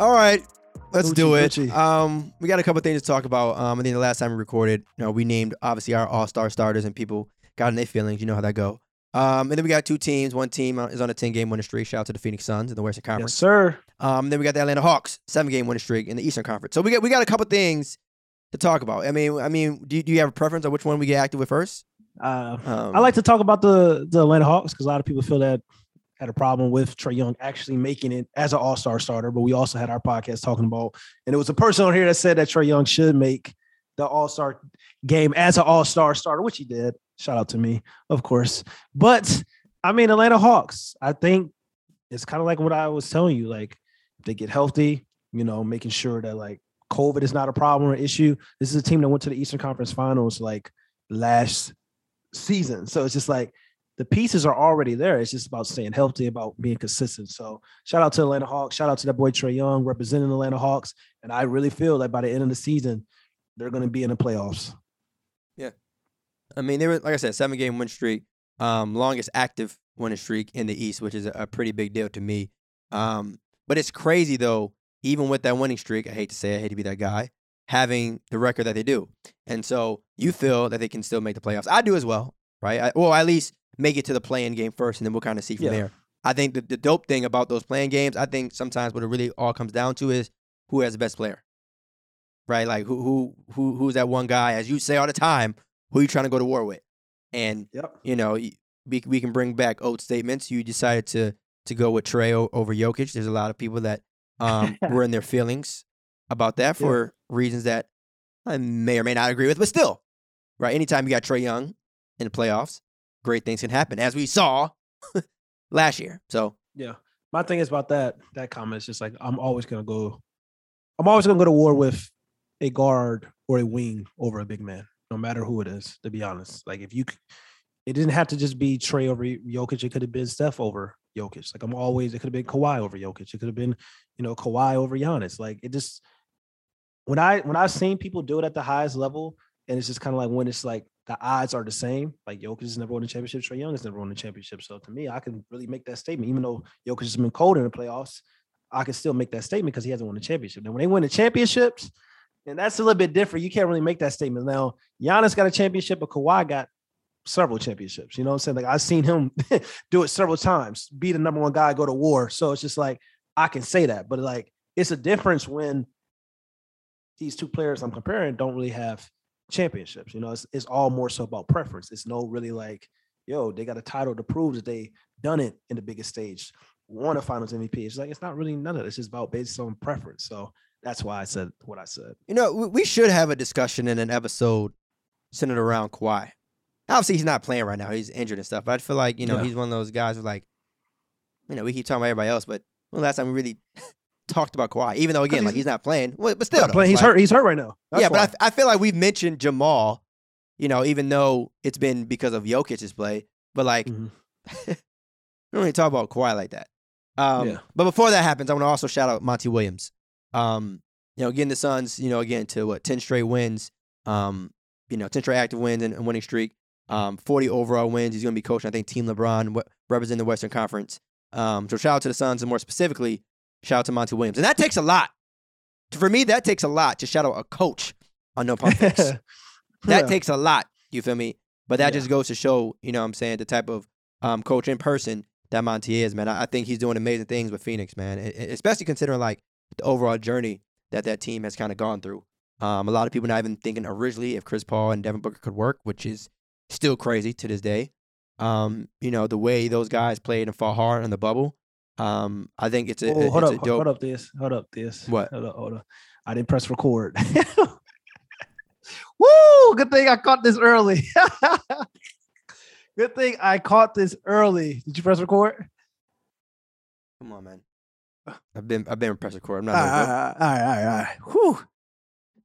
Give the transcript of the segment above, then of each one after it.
All right, let's Gucci, do it. Gucci. Um, we got a couple things to talk about. Um, I think the last time we recorded, you know, we named obviously our All Star starters, and people got in their feelings. You know how that go. Um, and then we got two teams. One team uh, is on a ten game winning streak. Shout out to the Phoenix Suns in the Western Conference. Yes, sir. Um, then we got the Atlanta Hawks, seven game winning streak in the Eastern Conference. So we got we got a couple things to talk about. I mean, I mean, do you, do you have a preference on which one we get active with first? Uh, Um, I like to talk about the the Atlanta Hawks because a lot of people feel that had a problem with Trae Young actually making it as an All Star starter. But we also had our podcast talking about, and it was a person on here that said that Trae Young should make the All Star game as an All Star starter, which he did. Shout out to me, of course. But I mean, Atlanta Hawks. I think it's kind of like what I was telling you. Like they get healthy, you know, making sure that like COVID is not a problem or issue. This is a team that went to the Eastern Conference Finals like last season. So it's just like the pieces are already there. It's just about staying healthy, about being consistent. So shout out to Atlanta Hawks. Shout out to that boy Trae Young representing the Atlanta Hawks. And I really feel that by the end of the season, they're going to be in the playoffs. Yeah, I mean, they were like I said, seven game win streak, um, longest active winning streak in the East, which is a, pretty big deal to me. Um, but it's crazy though, even with that winning streak. I hate to say, I hate to be that guy, having the record that they do, and so you feel that they can still make the playoffs. I do as well, right? I, well, at least make it to the play-in game first, and then we'll kind of see from Yeah. there. I think the, the dope thing about those play-in games, I think sometimes what it really all comes down to is who has the best player, right? Like who who who who's that one guy, as you say all the time, who you trying to go to war with, and Yep. you know we we can bring back old statements. You decided to to go with Trae over Jokic. There's a lot of people that um, were in their feelings about that Yeah. for reasons that I may or may not agree with, but still, right? Anytime you got Trae Young in the playoffs, great things can happen, as we saw last year. So Yeah. My thing is about that that comment is just like I'm always gonna go. I'm always gonna go to war with a guard or a wing over a big man, no matter who it is. To be honest, like if you, it didn't have to just be Trae over Jokic. It could have been Steph over Jokic. Like I'm always. It could have been Kawhi over Jokic. It could have been, you know, Kawhi over Giannis. Like it just when I when I've seen people do it at the highest level, and it's just kind of like when it's like the odds are the same. Like Jokic has never won a championship, Trae Young has never won a championship. So to me, I can really make that statement, even though Jokic has been cold in the playoffs. I can still make that statement because he hasn't won a championship. Now, when they win the championships, and that's a little bit different. You can't really make that statement. Now, Giannis got a championship, but Kawhi got several championships. You know what I'm saying? Like I've seen him do it several times, be the number one guy, go to war. So it's just like I can say that, but like it's a difference when these two players I'm comparing don't really have championships. You know, it's, it's all more so about preference. It's no really like, yo, they got a title to prove that they done it in the biggest stage, won a finals MVP. It's like it's not really none of this. It's just about based on preference. So that's why I said what I said. you know we, should have a discussion in an episode centered around Kawhi. Obviously, he's not playing right now; he's injured and stuff. But I feel like you know Yeah. he's one of those guys who like, you know, we keep talking about everybody else, but when the last time we really talked about Kawhi? Even though again, like he's- not playing, well, but still, Not playing. He's like- hurt. He's hurt right now. That's yeah, but I why. I, feel like we've mentioned Jamal, you know, even though it's been because of Jokic's play, but like Mhm. we don't really talk about Kawhi like that. Um, Yeah. But before that happens, I want to also shout out Monty Williams. Um, you know, getting the Suns, you know, again to what ten straight wins. Um, you know, ten straight active wins and a winning streak. Um, forty overall wins. He's going to be coaching, I think, Team LeBron, wh- representing the Western Conference. Um, so shout out to the Suns, and more specifically, shout out to Monty Williams, and that takes a lot. For me, that takes a lot to shout out a coach on No Pump that Yeah. takes a lot. You feel me? But that Yeah. just goes to show, you know what I'm saying, the type of um, coach in person that Monty is, man. I, I think he's doing amazing things with Phoenix, man. E- especially considering like the overall journey that that team has kind of gone through. Um, a lot of people not even thinking originally if Chris Paul and Devin Booker could work, which is still crazy to this day. Um, you know the way those guys played and fought hard in the bubble. Um, I think it's a, Oh, it's hold a up, dope. hold up, this, hold up, this. What? Hold up, hold up. I didn't press record. Woo! Good thing I caught this early. Good thing I caught this early. Did you press record? Come on, man. I've been I've been press record. I'm not. no all right, all right, all right, all right. Whew.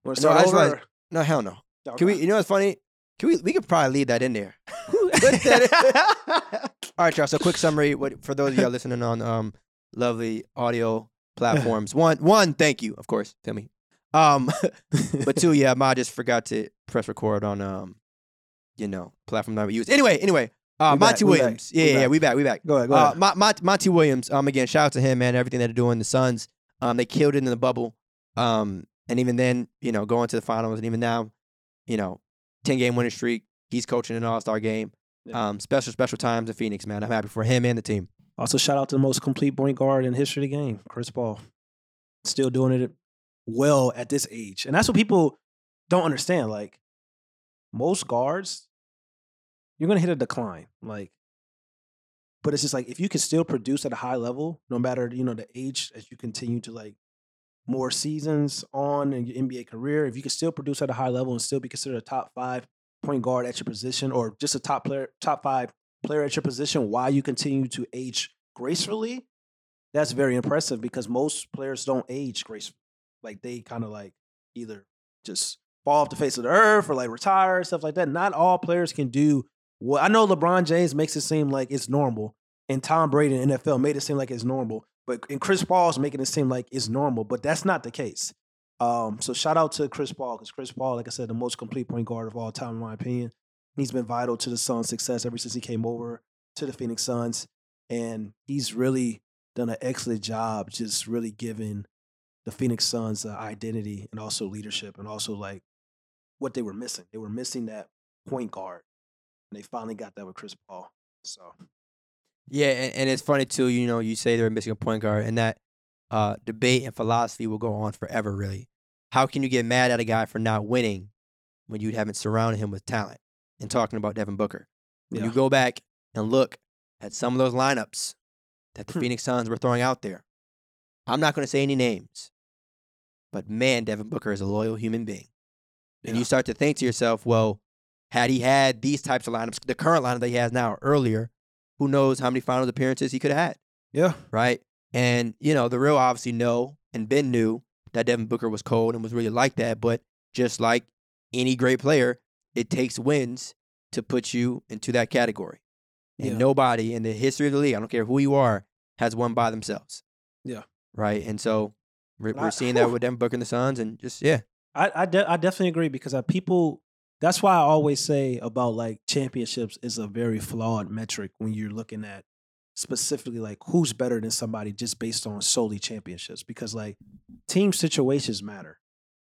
Want No, to start I just over? realized- No, hell no. Can we? You know what's funny? Can we? We could probably leave that in there. All right, y'all. So, quick summary. What for those of y'all listening on um lovely audio platforms? One, one, thank you, of course, Timmy. Um, but two, yeah, Ma just forgot to press record on um, you know, platform that we use. Anyway, anyway, uh, We Monty back, Williams. we Yeah, yeah, back. we back, we back. Go ahead, go Uh, ahead. Mon- Mon- Monty Williams. Um, again, shout out to him, man. Everything that they're doing, the Suns. Um, they killed it in the bubble. Um, and even then, you know, going to the finals, and even now, you know, ten game winning streak. He's coaching an All Star game. Yeah. Um, special special times in Phoenix, man. I'm happy for him and the team. Also, shout out to the most complete point guard in the history of the game, Chris Paul. Still doing it well at this age. And that's what people don't understand. Like, most guards, you're going to hit a decline. Like, but it's just like if you can still produce at a high level, no matter, you know, the age as you continue to like more seasons on in your NBA career, if you can still produce at a high level and still be considered a top five point guard at your position or just a top player, top five player at your position while you continue to age gracefully, that's very impressive because most players don't age gracefully. Like they kind of like either just fall off the face of the earth or like retire, stuff like that. Not all players can do what I know LeBron James makes it seem like it's normal, and Tom Brady in NFL made it seem like it's normal. But and Chris Paul's making it seem like it's normal, but that's not the case. Um, so shout out to Chris Paul because Chris Paul, like I said, the most complete point guard of all time, in my opinion. He's been vital to the Suns' success ever since he came over to the Phoenix Suns, and he's really done an excellent job, just really giving the Phoenix Suns uh, identity and also leadership, and also like what they were missing. They were missing that point guard, and they finally got that with Chris Paul. So Yeah, and, and it's funny too. You know, you say they're missing a point guard, and that uh, debate and philosophy will go on forever. Really, how can you get mad at a guy for not winning when you haven't surrounded him with talent? And talking about Devin Booker, when Yeah. you go back and look at some of those lineups that the Hmm. Phoenix Suns were throwing out there, I'm not going to say any names, but man, Devin Booker is a loyal human being. And you start to think to yourself, well, had he had these types of lineups, the current lineup that he has now earlier, who knows how many finals appearances he could have had, yeah, right? And, you know, the real obviously know and Ben knew that Devin Booker was cold and was really like that. But just like any great player, it takes wins to put you into that category. And Yeah. nobody in the history of the league, I don't care who you are, has won by themselves. Yeah. Right. And so we're, we're seeing that with Devin Booker and the Suns. And just, yeah. I I, de- I definitely agree because uh, people. That's why I always say about like championships is a very flawed metric when you're looking at specifically like who's better than somebody just based on solely championships because like team situations matter.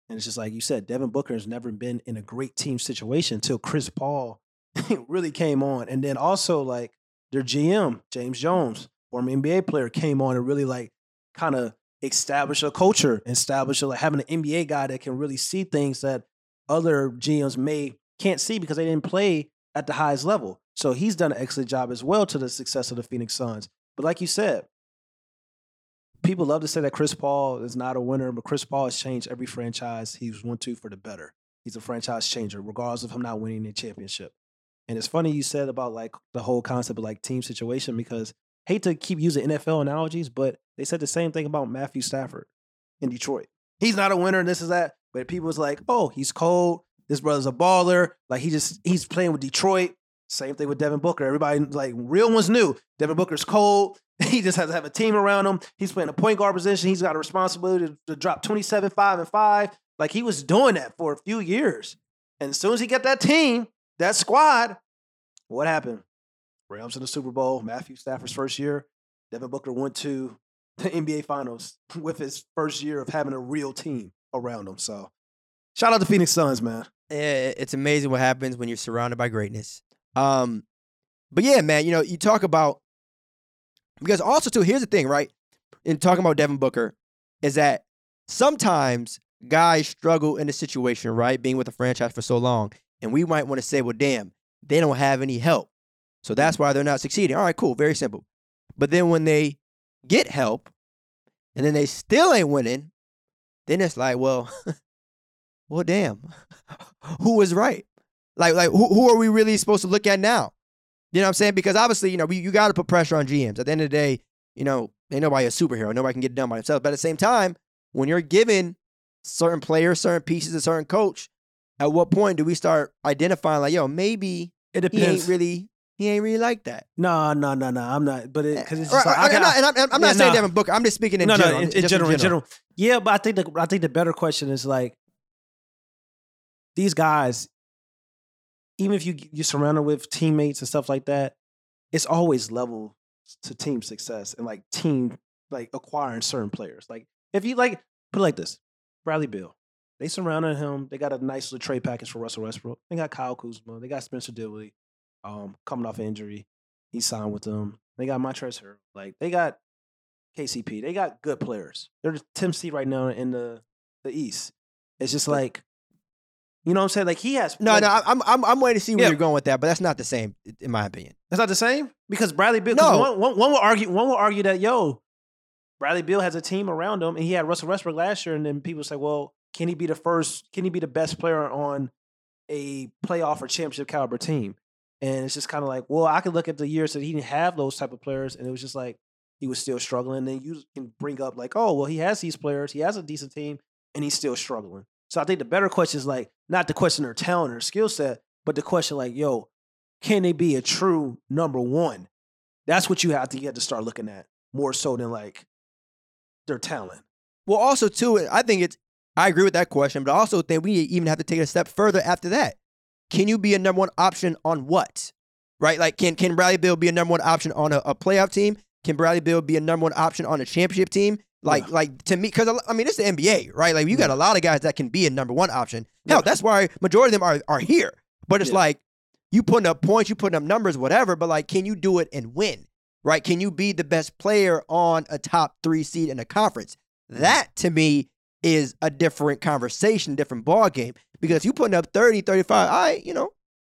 And it's just like you said, Devin Booker has never been in a great team situation until Chris Paul really came on. And then also like their GM, James Jones, former NBA player, came on and really like kind of establish a culture, establish a, like having an NBA guy that can really see things that other GMs may can't see because they didn't play at the highest level. So he's done an excellent job as well to the success of the Phoenix Suns. But like you said, people love to say that Chris Paul is not a winner, but Chris Paul has changed every franchise he's went to for the better. He's a franchise changer, regardless of him not winning a championship. And it's funny you said about like the whole concept of like team situation because hate to keep using NFL analogies, but they said the same thing about Matthew Stafford in Detroit. He's not a winner, and this is that. But people was like, oh, he's cold. This brother's a baller. Like he just he's playing with Detroit. Same thing with Devin Booker. Everybody like real ones knew Devin Booker's cold. He just has to have a team around him. He's playing a point guard position. He's got a responsibility to, to drop 27, 5, and 5. Like he was doing that for a few years. And as soon as he got that team, that squad, what happened? Rams in the Super Bowl, Matthew Stafford's first year. Devin Booker went to the NBA Finals with his first year of having a real team around him. So shout out to Phoenix Suns, man. Eh, it's amazing what happens when you're surrounded by greatness. Um, but yeah, man, you know, you talk about because also too, here's the thing, right? In talking about Devin Booker, is that sometimes guys struggle in a situation, right? Being with a franchise for so long, and we might want to say, well, damn, they don't have any help, so that's why they're not succeeding. All right, cool, very simple. But then when they get help, and then they still ain't winning, then it's like, well, well, damn, who was right? Like, like who, who are we really supposed to look at now? You know what I'm saying? Because obviously, you know, we, you got to put pressure on GMs. At the end of the day, you know, ain't nobody a superhero. Nobody can get it done by themselves. But at the same time, when you're given certain players, certain pieces, a certain coach, at what point do we start identifying like, yo, maybe It he ain't depends. really, he ain't really like that. No, no, no, no. I'm not. But because it's Right, just like, right, I I'm got- and I'm, I'm not Yeah, saying nah. Devin Booker. I'm just speaking in no, general. no, in, I'm in general, in general. Yeah, but I think the I think the better question is like these guys. Even if you you're surrounded with teammates and stuff like that, it's always level to team success and like team like acquiring certain players. Like if you like, put it like this: Bradley Beal. They surrounded him. They got a nice little trade package for Russell Westbrook. They got Kyle Kuzma. They got Spencer Dinwiddie, um, coming off injury. He signed with them. They got Montrezl Harrell. Like they got KCP. They got good players. They're the 10th seed right now in the the East. It's just like, you know what I'm saying? Like he has. No, no, I'm I'm I'm waiting to see where Yeah. you're going with that, but that's not the same in my opinion. That's not the same because Bradley Beal. No. one, one, one will argue. One will argue that yo, Bradley Beal has a team around him, and he had Russell Westbrook last year, and then people say, well, can he be the first? Can he be the best player on a playoff or championship caliber team? And it's just kind of like, well, I could look at the years that he didn't have those type of players, and it was just like he was still struggling. Then you can bring up like, oh, well, he has these players, he has a decent team, and he's still struggling. So I think the better question is like not the question their talent or skill set, but the question like, yo, can they be a true number one? That's what you have to get to start looking at more so than like their talent. Well, also too, I think it's I agree with that question, but I also think we even have to take it a step further after that. Can you be a number one option on what? Right? Like can can Bradley Beal be a number one option on a, a playoff team? Can Bradley Beal be a number one option on a championship team? Like Yeah. like to me, because I mean it's the NBA, right? Like you got a lot of guys that can be a number one option. Hell, that's why majority of them are are here. But it's Yeah. like you putting up points, you putting up numbers, whatever. But like, can you do it and win? Right? Can you be the best player on a top three seed in a conference? That to me is a different conversation, different ball game. Because if you putting up 30, 35, I, you know,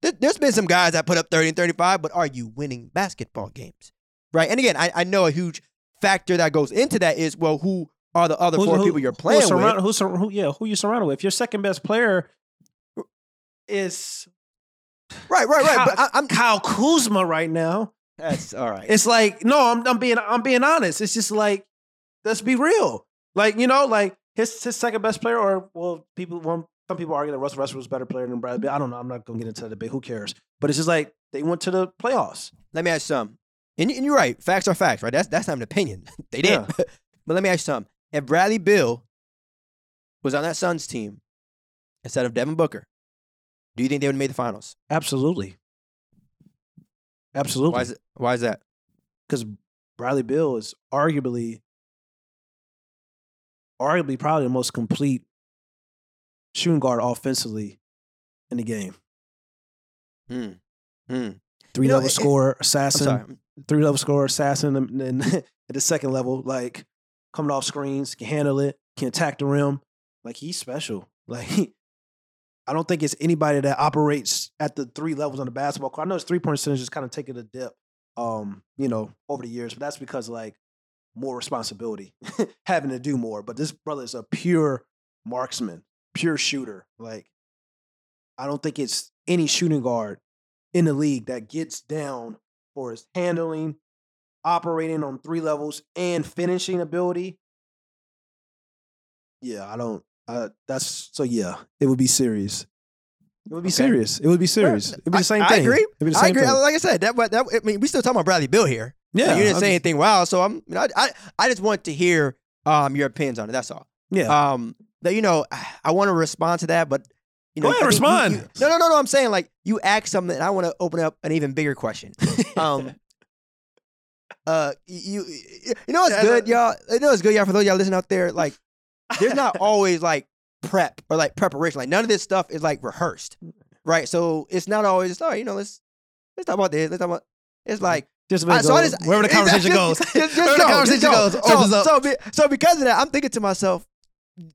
there, there's been some guys that put up 30 and 35, but are you winning basketball games? Right. And again, I, I know a huge factor that goes into that is, well, who are the other Who's- four who- people you're playing surround- with? Who's, who, yeah, who you surrounded with? If your second best player is Right, right, right. Kyle- But I, I'm Kyle Kuzma right now, that's all right. it's like no, I'm, I'm being I'm being honest. It's just like let's be real. Like you know, like his his second best player, or well, people one some people argue that Russell Westbrook was a better player than Bradley. I don't know. I'm not gonna get into that debate. Who cares? But it's just like they went to the playoffs. let me ask something. And, you- and you're right. Facts are facts, right? That's that's not an opinion. they did. Yeah. but let me ask you something. If Bradley Beal was on that Suns team instead of Devin Booker, do you think they would have made the finals? Absolutely, absolutely. Why is it, why is that? because Bradley Beal is arguably, arguably probably the most complete shooting guard offensively in the game. Hmm. Hmm. Three know, level it- scorer, assassin. Three level scorer, assassin, and then at the second level, like coming off screens, can handle it, can attack the rim. Like he's special. Like I don't think it's anybody that operates at the three levels on the basketball court. I know his three point percentage is kind of taking a dip, um, you know, over the years, but that's because like more responsibility, having to do more. But this brother is a pure marksman, pure shooter. Like I don't think it's any shooting guard in the league that gets down for his handling, operating on three levels, and finishing ability. Yeah, I don't. Uh, that's so. Yeah, it would be serious. It would be Okay. serious. It would be serious. It'd be the same I, thing. I agree. It'd be the I agree. thing. Like I said, that, that I mean, we still talking about Bradley Beal here. Yeah, Like, you didn't I'm say just- anything wow. So I'm, you know, I, I, I just want to hear um your opinions on it. That's all. Yeah, Um, that you know, I want to respond to that, but you Go ahead, think you- respond. you- no, no, no, no. I'm saying like you ask something, and I want to open up an even bigger question. Um, uh, you, you, know it's good, y'all. You know it's good, y'all. For those of y'all listening out there, like, there's not always like prep or like preparation. Like none of this stuff is like rehearsed, right? So it's not always just, oh, you know, let's let's talk about this. Let's talk about. It's like just I- so I just- wherever the conversation goes. just- just wherever go, the conversation just goes, go. opens so. So, be, so because of that, I'm thinking to myself,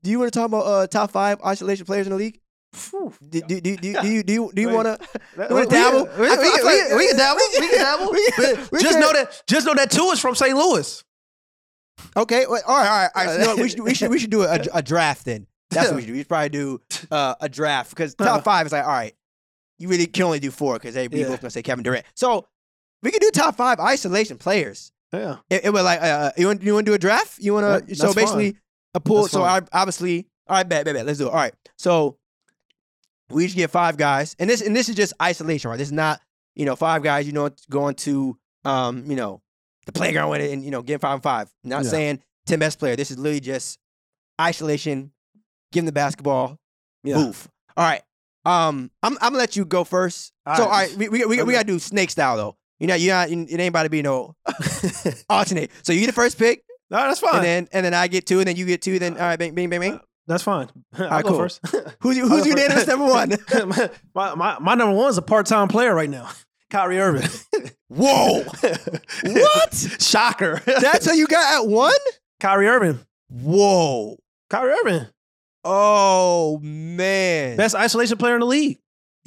do you want to talk about uh, top five isolation players in the league? Do, do, do, do, do you do you do you want to? Dabble? We, we, we, like- we can dabble. We can dabble. We we just can- know that. Just know that two is from St. Louis. Okay, well, all right, all right, all right. So, you know we should we should we should do a, a draft then. That's what we should do. We should probably do uh, a draft because top five is like, all right, you really can only do four because hey, we Yeah. gonna say Kevin Durant. So we can do top five isolation players. Yeah. It, it was like, uh, you want you want to do a draft? You want to? So basically, a pool. That's So. I, obviously, all right, bet, bet, bet. Let's do it. All right. So we each get five guys, and this and this is just isolation, right? This is not you know five guys. You know, going to um you know the playground with it, and you know getting five and five. Not Yeah. saying ten best player. This is literally just isolation. Give them the basketball. Yeah. Move. All right. Um, I'm I'm gonna let you go first. All so all right. right, we we, we, we gotta do snake style though. You know, you're not. It ain't about to be no alternate. So you the first pick. No, that's fine. and then and then I get two, and then you get two. Then all right, bang, bang, bang, bang. That's fine. I'll right, go cool. first. Who's who's unanimous first. number one? my, my my number one is a part time player right now, Kyrie Irving. Whoa, what? Shocker. That's how you got at one? Kyrie Irving. Whoa. Kyrie Irving, Oh man. best isolation player in the league.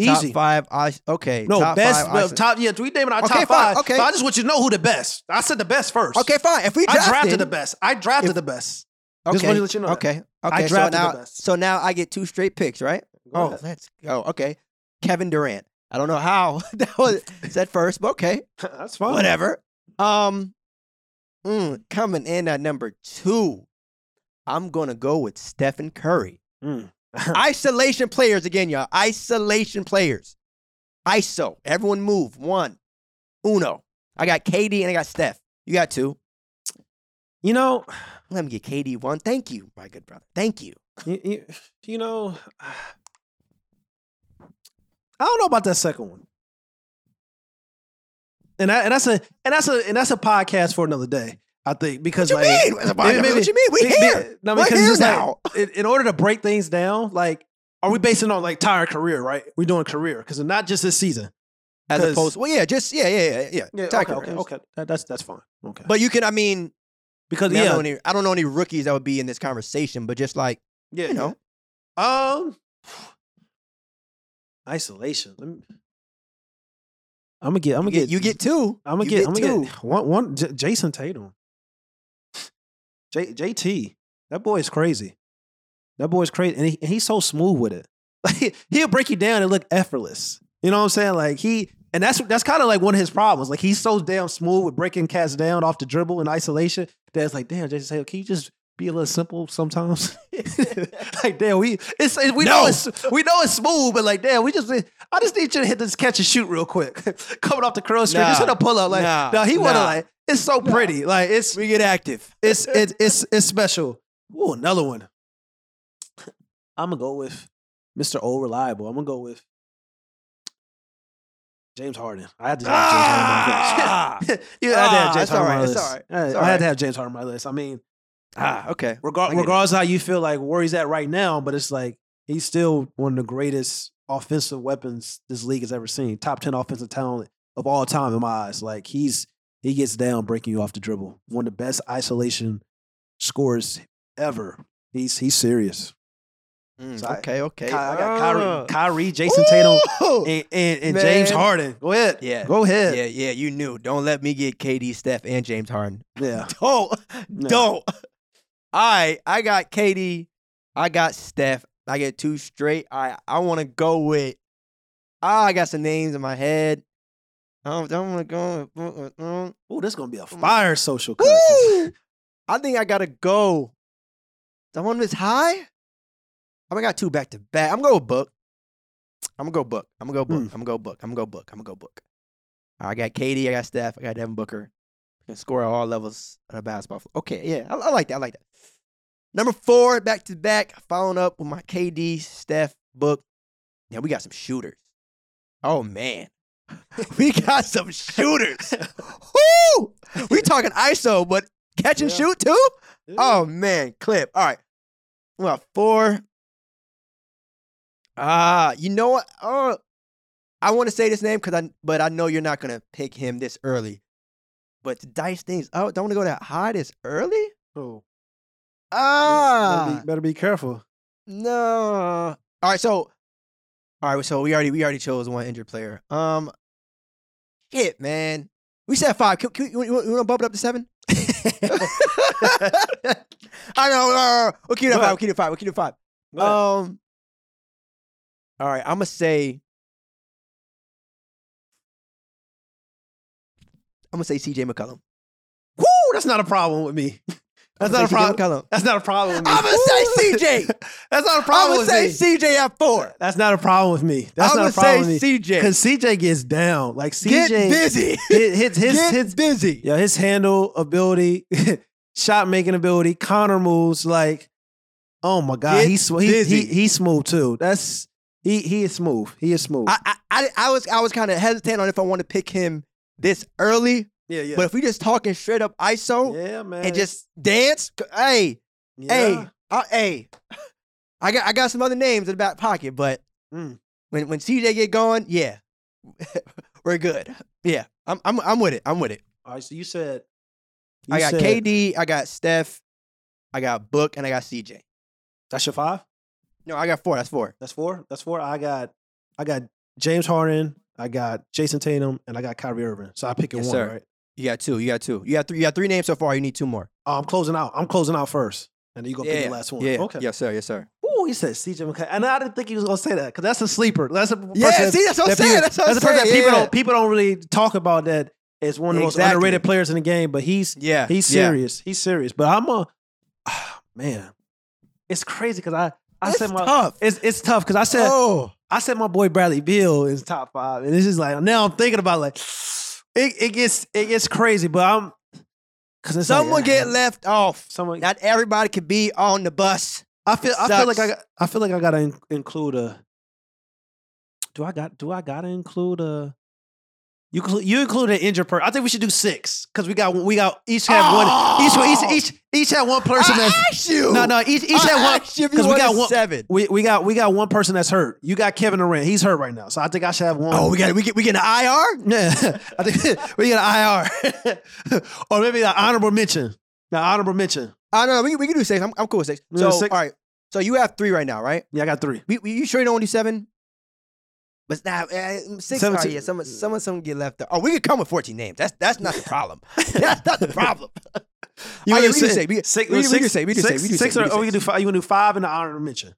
Top Easy. five. I okay. No, top best Five, well, top. Yeah, we naming our Okay, top five. okay. But I just want you to know who the best. I said the best first. okay, fine. If we I drafted, drafted the best. I drafted If- the best. Okay. Just wanted to let you know that. Okay. I Okay. so now, so now I get two straight picks, right? Go oh, ahead. let's go. Okay. Kevin Durant. I don't know how that was said first, but okay. That's fine. Whatever. Um, mm, coming in at number two, I'm gonna go with Stephen Curry. Mm. Isolation players again, y'all. Isolation players. ISO. Everyone move. One. Uno. I got KD and I got Steph. You got two. You know, Let me get KD one. Thank you, my good brother. Thank you. you, you, you know, I don't know about that second one. And, I, and that's a and that's a and that's a podcast for another day. I think because What you like mean? A maybe- what you mean? We be- here. No, We're because here now. like in, order to break things down, like are we basing on like entire career, right? We're doing career because not just this season. As opposed, well, yeah, just yeah, yeah, yeah, yeah. Yeah, okay, okay, okay. That, that's that's fine. Okay, But you can, I mean, because I, mean, I, yeah, don't know any, I don't know any rookies that would be in this conversation, but just like yeah, you know, Um, isolation. Let me. I'm gonna get. I'm gonna get, get. you get two. I'm gonna get. I'm gonna get one. One. J- Jayson Tatum. J, JT. That boy is crazy. That boy is crazy, and, he, and he's so smooth with it. Like he'll break you down and look effortless. You know what I'm saying? Like he. And that's that's kind of like one of his problems. Like he's so damn smooth with breaking cats down off the dribble in isolation that it's like, damn, Jayson Tatum, can you just be a little simple sometimes? like, damn, we it's we know it's we know it's smooth, but like, damn, we just I just need you to hit this catch and shoot real quick, coming off the curl street, just Nah. hit a pull up. Like, Nah. no, he wanna like it's so pretty, like it's We get active. it's it's it's it's special. Ooh, another one. I'm gonna go with Mr. Old Reliable. I'm gonna go with James Harden. I had to have Ah! James Harden on my list. you had to have Ah, James it's Harden on my list. right, I- I had right. to have James Harden on my list. I mean, ah, okay. regar- I it. regardless of how you feel like where he's at right now, but it's like he's still one of the greatest offensive weapons this league has ever seen. Top ten offensive talent of all time in my eyes. Like he's he gets down breaking you off the dribble. One of the best isolation scores ever. He's he's serious. Mm, So I- okay, okay. Ky- I got Ah. Kyrie, Kyrie, Jayson Tatum, and, and, and James Harden. Go ahead. Yeah. Go ahead. Yeah, yeah, you knew. Don't let me get KD, Steph, and James Harden. Yeah. Don't, No. don't. All right, I got KD, I got Steph. I get two straight. I I want to go with. Ah, I got some names in my head. I don't, don't want to go. With, mm, Oh, this is gonna be a fire social I think I gotta go. The one that's high. I mean, I got two back to back. I'm gonna go book. I'm gonna go book. I'm gonna go book. Hmm. I'm gonna go book. I'm gonna go book. I'm gonna go book. I got KD. I got Steph. I got Devin Booker. Can score at all levels of a basketball. Okay, yeah, I, I like that. I like that. Number four, back to back, following up with my KD, Steph, book. Yeah, we got some shooters. Oh man, we got some shooters. Woo! We talking ISO, but catch and Yeah. shoot too. Oh man, clip. All right. Well, four. Ah, you know what? Oh, I want to say this name because I, but I know you're not gonna pick him this early. But to dice things out, don't want to go that high this early. Oh, Ah, better, be, better be careful. no. All right, so, all right, so we already we already chose one injured player. Um, shit, man. We said five. Can, can we, you, want to bump it up to seven? I know. Uh, we'll keep it at five. We'll keep it at five. We'll keep it at five. Um. All right, I'm gonna say. I'm gonna say C.J. McCollum. Woo, that's not a problem with me. That's not a problem. That's not a problem with me. I'm gonna say C.J. That's not a I'm gonna say me. C.J. at four. That's not a problem with me. That's I'm not a problem say with me. C.J. Because CJ gets down. Like CJ Get busy. his his his, Get his, busy. yeah, his handle ability, shot making ability, counter moves. Like, oh my god, Get he's he, he he's smooth too. That's he he is smooth. He is smooth. I, I, I, I was I was kind of hesitant on if I want to pick him this early, Yeah, yeah. But if we just talking straight up ISO yeah, man. and just dance, hey, yeah. hey, uh, hey, I got I got some other names in the back pocket, but Mm. when when CJ get going, yeah, we're good. Yeah, I'm I'm I'm with it. I'm with it. All right, so you said I got said- KD, I got Steph, I got Book, and I got CJ. That's your five. No, I got four. That's four. That's four. That's four. I got I got James Harden. I got Jayson Tatum, and I got Kyrie Irving. So I pick Yes, one, sir. right? You got two. You got two. You got three. You got three names so far. You need two more. Oh, I'm closing out. I'm closing out first, and then you go pick yeah, the last one. Yeah. Okay. Yes, sir. Yes, sir. Ooh, he said CJ McCollum, and I didn't think he was gonna say that because that's a sleeper. That's a person Yeah, that- see, that's what I'm saying. people- That's what I'm a person that people yeah. don't people don't really talk about. That is one of the most underrated players in the game, but he's Yeah. he's yeah. serious. He's serious. But I'm a man. It's crazy because I I said my tough. it's it's tough because I said oh, I said my boy Bradley Beal is top five, and this is like now I'm thinking about like it, it gets it gets crazy, but I'm because it's like, someone ah, get left off. someone. Not everybody could be on the bus. I feel I feel like I I feel like I gotta in- include a. Do I got do I gotta include a? You you include an injured person. I think we should do six because we got we got each have one each Oh! each each each have one person I that's asked you. no no each each I have one asked you if you because we got one seven. we, we got we got one person that's hurt. You got Kevin Durant. He's hurt right now, so I think I should have one. Oh, we got we get we get an IR. Yeah, I think we got an IR, or maybe an honorable mention. The honorable mention. I don't know. We, we can do six. I'm, I'm cool with six. So six. all right. So you have three right now, right? Yeah, I got three. We, we you sure you don't want to do seven? But nah, uh, six. Seven all right, to- yeah, someone someone someone get left. out. Oh, we could come with 14 names. That's that's not the problem. that's not the problem. You Oh, yeah, wanna we can say- say- we- six, we- we six, can say- we can say- six- we can six say- or- we can oh, we can say do five. You want to do five in the honorable mention?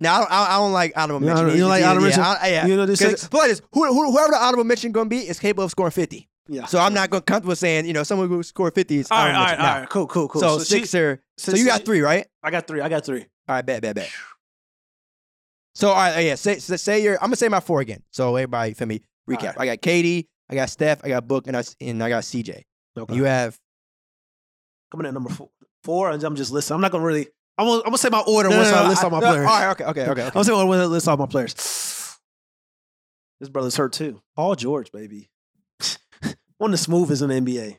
Now I don't, I don't like honorable You don't- mention. you don't like Yeah, honorable yeah, mention? I- yeah. You don't do 'Cause- six? But like this, who, who, whoever the honorable mention going to be is capable of scoring 50. Yeah. So I'm not going to comfortable saying you know someone who scored 50 is all right, honorable all right, mention. all Nah. right. Cool, cool, cool. So, she- six are. So you got three, right? I got three. I got three. All right, bet, bet, bet. So all right, yeah. Say say you're. I'm gonna say my four again. So everybody, feel me. Recap. right. I got KD, I got Steph, I got Book, and I and I got CJ. Okay. You have coming at number four. Four, I'm just listening. I'm not gonna really. I'm gonna, I'm gonna say my order No, once no, I list I- all my no, players. All right, okay, okay, okay. I'm gonna say order when I list all my players. This brother's hurt too. Paul George, baby. One of the smoothest in the NBA.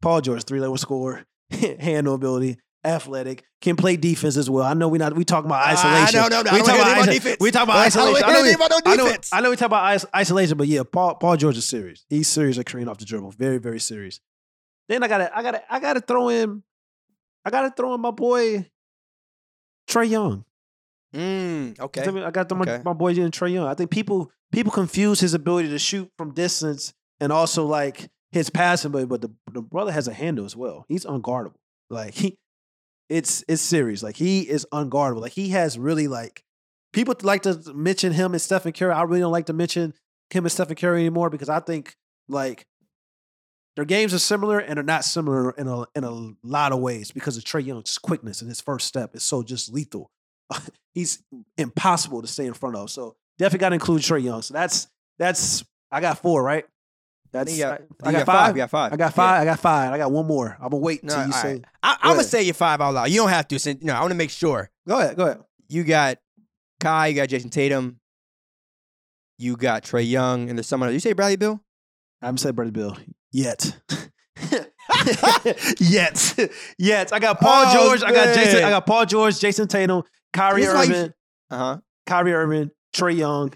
Paul George, three level scorer, handle ability, athletic, can play defense as well. I know we not we talk about isolation. no, no, no, We don't talk about, about defense. we talk about I isolation. I know, we, about no I know. I know we talk about is- isolation, but yeah, Paul Paul George is serious. He's serious at creating off the dribble. Very, very serious. Then I gotta I gotta I gotta throw in I gotta throw in my boy Trae Young. Mm, okay. I got to throw Okay. my, my boy in Trae Young. I think people people confuse his ability to shoot from distance and also like his passing, but but the, the brother has a handle as well. He's unguardable. Like he, it's it's serious. Like he is unguardable. Like he has really like people like to mention him and Stephen Curry. I really don't like to mention him and Stephen Curry anymore because I think like their games are similar and they're not similar in a in a lot of ways because of Trae Young's quickness and his first step is so just lethal. He's impossible to stay in front of. So definitely got to include Trae Young. So that's that's I got four, right? That's you got- I, I got, got five. You got five. I got five. I got five. I got one more. I'm gonna wait No, until you say. right. I, I'm gonna say your five out loud. You don't have to. Since, no, I want to make sure. Go ahead. Go ahead. You got Kai. You got Jayson Tatum. You got Trae Young, and there's someone. else. You say Bradley Beal? I haven't said Bradley Beal yet. yet, yet. I got Paul Oh, George. I got Jayson. I got Paul George, Jayson Tatum, Kyrie This is why Irving, Uh huh. Kyrie Irving, Trae Young,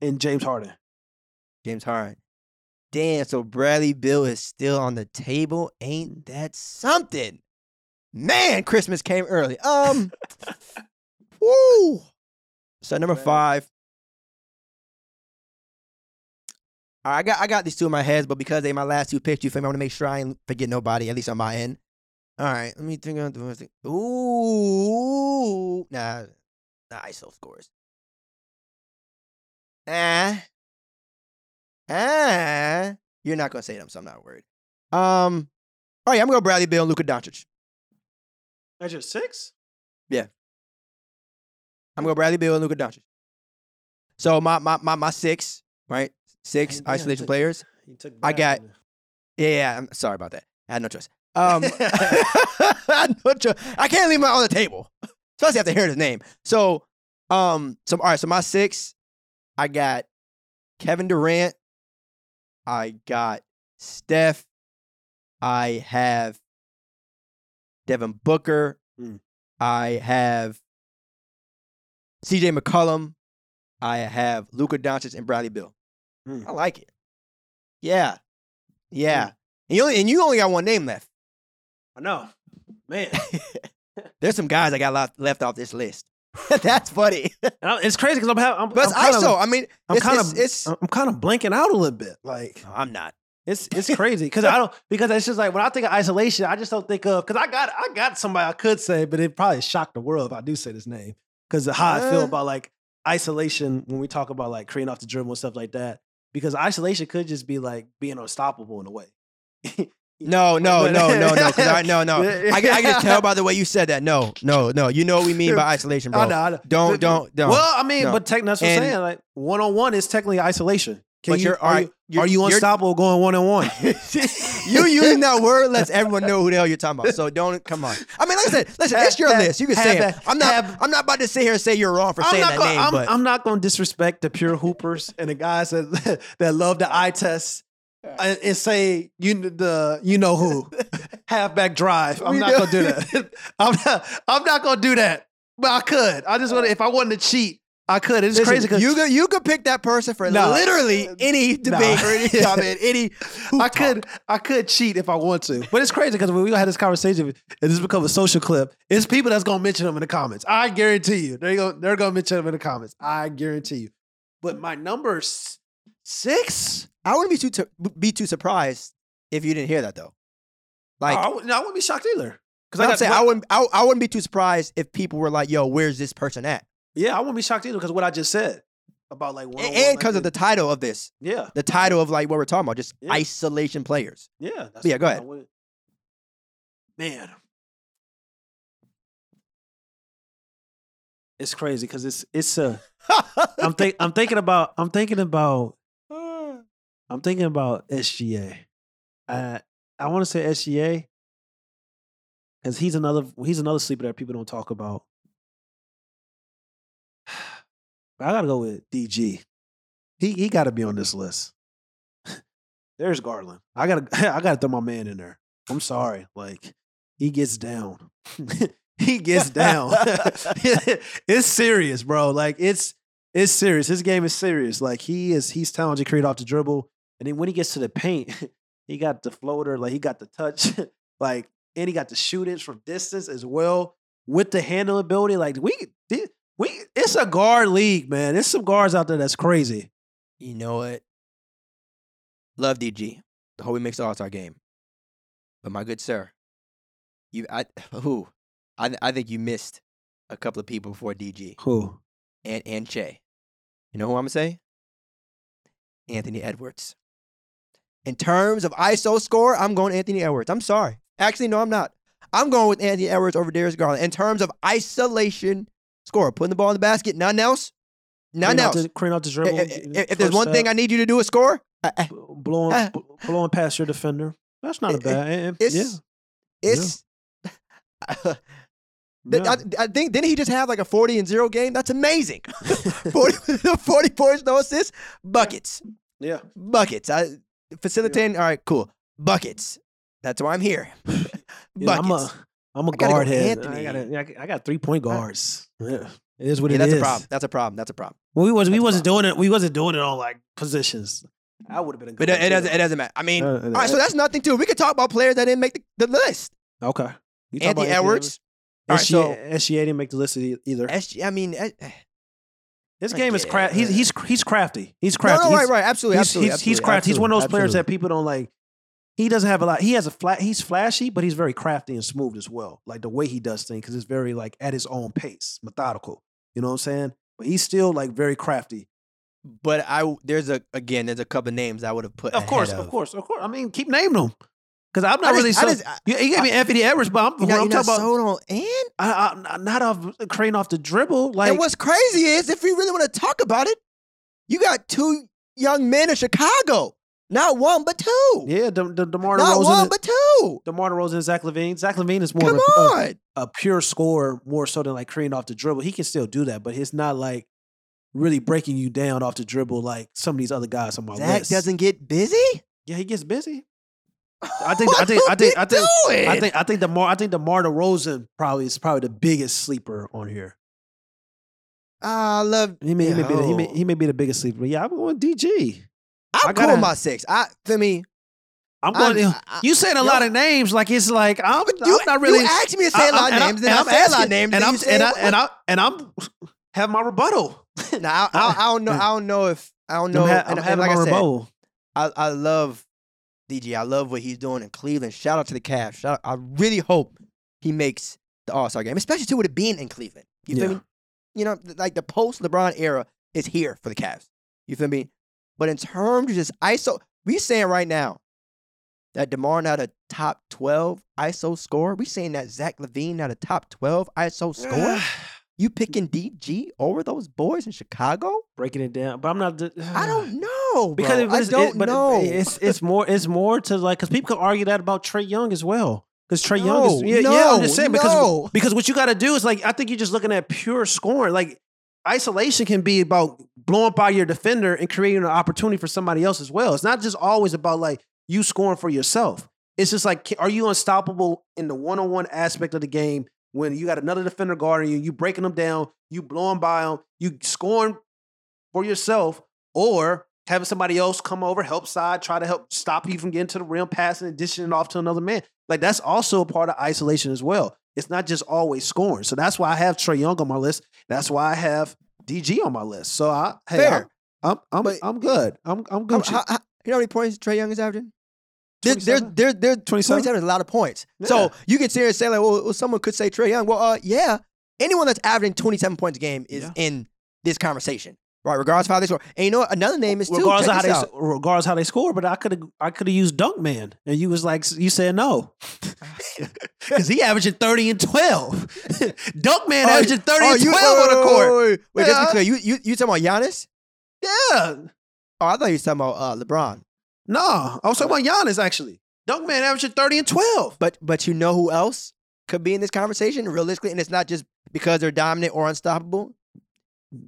and James Harden. James Harden. Damn. So Bradley Beal is still on the table. Ain't that something? Man, Christmas came early. Um. woo. So number five. All right, I got I got these two in my head, but because they my last two picks, you feel me? I want to make sure I ain't forget nobody, at least on my end. All right, let me think of the first thing. Ooh, nah, nah, ISO scores. Ah, ah, you're not gonna say them, so I'm not worried. Um, all right, I'm gonna go Bradley Beal and Luka Doncic. That's your six. Yeah. I'm gonna go Bradley Beal and Luka Doncic. So my my my my six, right? Six Damn, isolation took- players. I got- Yeah, yeah, I'm sorry about that. I had no choice. Um, I, no cho- I can't leave him on the table, especially after hearing his name. So, um, so all right. So my six, I got Kevin Durant. I got Steph. I have Devin Booker. Mm. I have CJ McCollum. I have Luka Doncic and Bradley Beal. Mm. I like it. Yeah. Yeah. And, you only, and you only got one name left. I know, man. There's some guys I got left off this list. That's funny. I- it's crazy because I'm, ha- I'm, But I'm ISO. I mean, I'm kind of, it's, I'm kind of blanking out a little bit. Like No, I'm not. it's it's crazy because I don't because it's just like when I think of isolation, I just don't think of because I got I got somebody I could say, but it probably shocked the world if I do say this name because of how I feel Uh. about like isolation when we talk about like creating off the dribble and stuff like that. Because isolation could just be like being unstoppable in a way. No, no, no, no, no. I, no, no. I, can- I can tell by the way you said that. No, no, no. You know what we mean by isolation, bro. I know, I know. Don't, don't, don't. Well, I mean, No. but tech, that's what I'm saying. Like one on one is technically isolation. Can But you, you're- are, alright, you, are you unstoppable going one on one? you using that word lets everyone know who the hell you're talking about. So don't come on. I mean, like I said, listen, it's your Have- list. You can have say it. that- I'm not. have- I'm not about to sit here and say you're wrong for I'm saying that gonna, name. I'm, but I'm not going to disrespect the pure hoopers and the guys that that love the eye test and, say you the you know who halfback drive. I'm We not know. going to do that. I'm not. I'm not going to do that. But I could. I just want. If I wanted to cheat, I could. It's Listen, crazy because you could you could pick that person for No. literally any debate or any comment, any. I talk. could I could cheat if I want to. But it's crazy because when we had this conversation and this become a social clip, it's people that's gonna mention them in the comments. I guarantee you. They're gonna they're gonna mention them in the comments. I guarantee you. But my number s- six? I wouldn't be too be too surprised if you didn't hear that though. Like oh, I, would, no, I wouldn't be shocked either. Because I'm I got saying, I wouldn't I, I wouldn't be too surprised if people were like, "Yo, where's this person at?" yeah, I wouldn't be shocked either because what I just said about like one and because of the title of this, yeah the title of like what we're talking about, just Yeah. isolation players. yeah that's Yeah, go ahead. Man, it's crazy because it's it's uh I'm think I'm thinking about I'm thinking about I'm thinking about SGA. I I want to say SGA because he's another he's another sleeper that people don't talk about. I gotta go with DG. He he got to be on this list. Darius Garland. I gotta I gotta throw my man in there. I'm sorry, like he gets down. he gets down. it's serious, bro. Like it's it's serious. His game is serious. Like he is he's talented, create off the dribble. And then when he gets to the paint, he got the floater, like he got the touch, like, and he got the shoot it from distance as well with the handle ability. Like we we it's a guard league, man. There's some guards out there that's crazy. You know what? Love DG. The whole we makes the All Star game. But my good sir, you I who? I I think you missed a couple of people before DG Who? and and Che. You know who I'm gonna say? Anthony Edwards. In terms of ISO score, I'm going Anthony Edwards. I'm sorry. Actually, no, I'm not. I'm going with Anthony Edwards over Darius Garland. In terms of isolation score, putting the ball in the basket, nothing else. Nothing else. the- create off the If, dribble. if- if there's one thing I need you to do is score, blowing uh, blowing past your defender. That's not a bad. eh, eh, it's yeah. it's. Yeah. I, I think didn't he just have like a 40 and 0 game? That's amazing. 40, 40 points, no assists, buckets, yeah. buckets. I, facilitating, all right, cool. Buckets. That's why I'm here. Yeah, I'm buckets. a I'm a I gotta go guard head. Anthony. I got a, I got- I got three point guards. Yeah. It is what yeah, it that's is. a problem. That's a problem. That's a problem. Well, we was we That's a wasn't doing it. We wasn't doing it on like positions. I would have been. A But good it, it doesn't. It doesn't matter. I mean, Uh, all right. So uh, that's nothing too. We could talk about players that didn't make the, the list. okay. You talking Anthony about Edwards. All right, SGA, so SGA didn't make the list either. SG. I mean, eh, eh. His I game is get craft. He's he's he's crafty. He's crafty. no, right, He's- right, absolutely, He's, absolutely, he's, he's absolutely, crafty. He's one of those absolutely, players that people don't like. He doesn't have a lot. He has a flat. He's flashy, but he's very crafty and smooth as well. Like the way he does things, because it's very like at his own pace, methodical. You know what I'm saying? But he's still like very crafty. But I there's a again there's a couple names I would have put. Of course, ahead of course, of course. I mean, keep naming them. Because I'm I not really just- so. I just- I- you, you gave me Anthony Edwards, but I'm, not, I'm talking about sold on and. I, I, not off crane off the dribble. Like and what's crazy is if we really want to talk about it, you got two young men in Chicago. Not one, but two. yeah, the, the Demar Not one, and- but two. DeMar DeRozan and Zach LaVine. Zach LaVine is more Come of a, a, on. a pure scorer, more so than like creating off the dribble. He can still do that, but it's not like really breaking you down off the dribble like some of these other guys on my Zach list. doesn't get busy. Yeah, he gets busy. I think I think I think I think I think I think the Mar I think the DeMar DeRozan probably is probably the biggest sleeper on here. Ah, I love. He may, he may be the, he may he may be the biggest sleeper. Yeah, I'm going DG. I'm I gotta- my six. I for me. I'm going. I- you saying a yo. lot of names like it's like I'm, You, I'm not really. You asked me to say a I- lot of and I- names, and I I'm say a lot of names, and then I'm and I and I and I'm have my rebuttal. Nah, I, I, I don't know. I don't know if I don't know. I'm, ha- I'm and having like my I said, rebuttal. I, I love DG. I love what he's doing in Cleveland. Shout out to the Cavs. Shout I really hope he makes the All Star game, especially too with it being in Cleveland. You feel Yeah. me? You know, like the post LeBron era is here for the Cavs. You feel me? But in terms of just ISO, we saying right now that DeMar not a top twelve ISO scorer. We saying that Zach LaVine not a top twelve ISO scorer. you picking DG over those boys in Chicago? breaking it down, but I'm not. I don't know, because bro. it, I it's- don't it, know. It's it's more it's more to like because people can argue that about Trae Young as well. Because Trae Young is No, yeah, yeah I'm just saying because no. because what you got to do is like I think you're just looking at pure scoring. Like isolation can be about blowing by your defender and creating an opportunity for somebody else as well. It's not just always about like you scoring for yourself. It's just like are you unstoppable in the one on one aspect of the game when you got another defender guarding you, you breaking them down, you blowing by them, you scoring for yourself, or having somebody else come over, help side, try to help stop you from getting to the rim, passing and dishing it off to another man. Like that's also a part of isolation as well. It's not just always scoring. So that's why I have Trae Young on my list. That's why I have DG on my list. So I hey, Fair. I'm I'm But- I'm good. I'm I'm Gucci. how- how- you know how many points Trae Young is averaging? There, there's 27? there, there, 27? 27 is a lot of points. Yeah. So you can sit here and say, like, well, well, someone could say Trae Young. Well, uh, yeah, anyone that's averaging 27 points a game is Yeah. in this conversation, right? Regardless of how they score. And you know what? Another name is too. regardless of check how they regardless how they score, but I could have I could have used Dunk Man, and you was like you said no, because he averaging thirty and twelve. Dunk Man Oh, averaging thirty oh, and you- twelve on the court. Wait, wait, wait, just to be clear, you you you talking about Giannis? Yeah, Oh, I thought you were talking about uh, LeBron. no, I was talking about Giannis actually. Dunk Man averaging thirty and twelve. But but you know who else could be in this conversation realistically, and it's not just because they're dominant or unstoppable.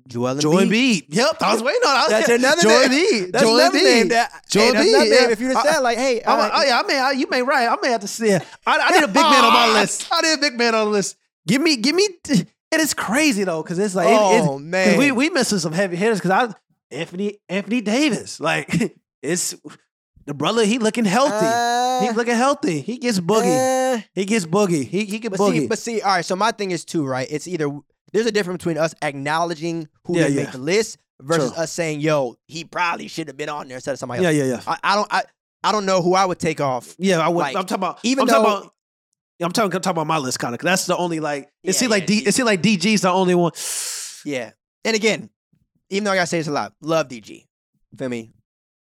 Joel Embiid. Joel Embiid. Yep, I was waiting on. I was, That's another Joel name. Embiid. That's Joel another Embiid. name. That, Joel hey, Embiid, name. yeah. If you'd have said like, hey, I'm, uh, oh yeah, I may, I, you may right. I may have to see it. I, I need a big man on my list. I need a big man on the list. Give me, give me. And it's crazy though, because it's like, it- oh 'cause man, we we missing some heavy hitters. Because I Anthony Anthony Davis, like it's the brother. He looking healthy. Uh, He's looking healthy. He gets boogie. eh. He gets boogie. He he get But boogie. see, but see, all right. So my thing is too, right? It's either there's a difference between us acknowledging who Yeah, didn't yeah. make the list versus True. us saying, "Yo, he probably should have been on there instead of somebody yeah, else." yeah, yeah, I, I don't, I, I don't know who I would take off. yeah. I would. Like, I'm talking about. even I'm talking though- about. I'm talking, I'm talking about my list, kind of. That's the only like. It Yeah, seems like yeah, D, D- it seems like DG's the only one. Yeah, and again, even though I gotta say this a lot, love DG. Feel me?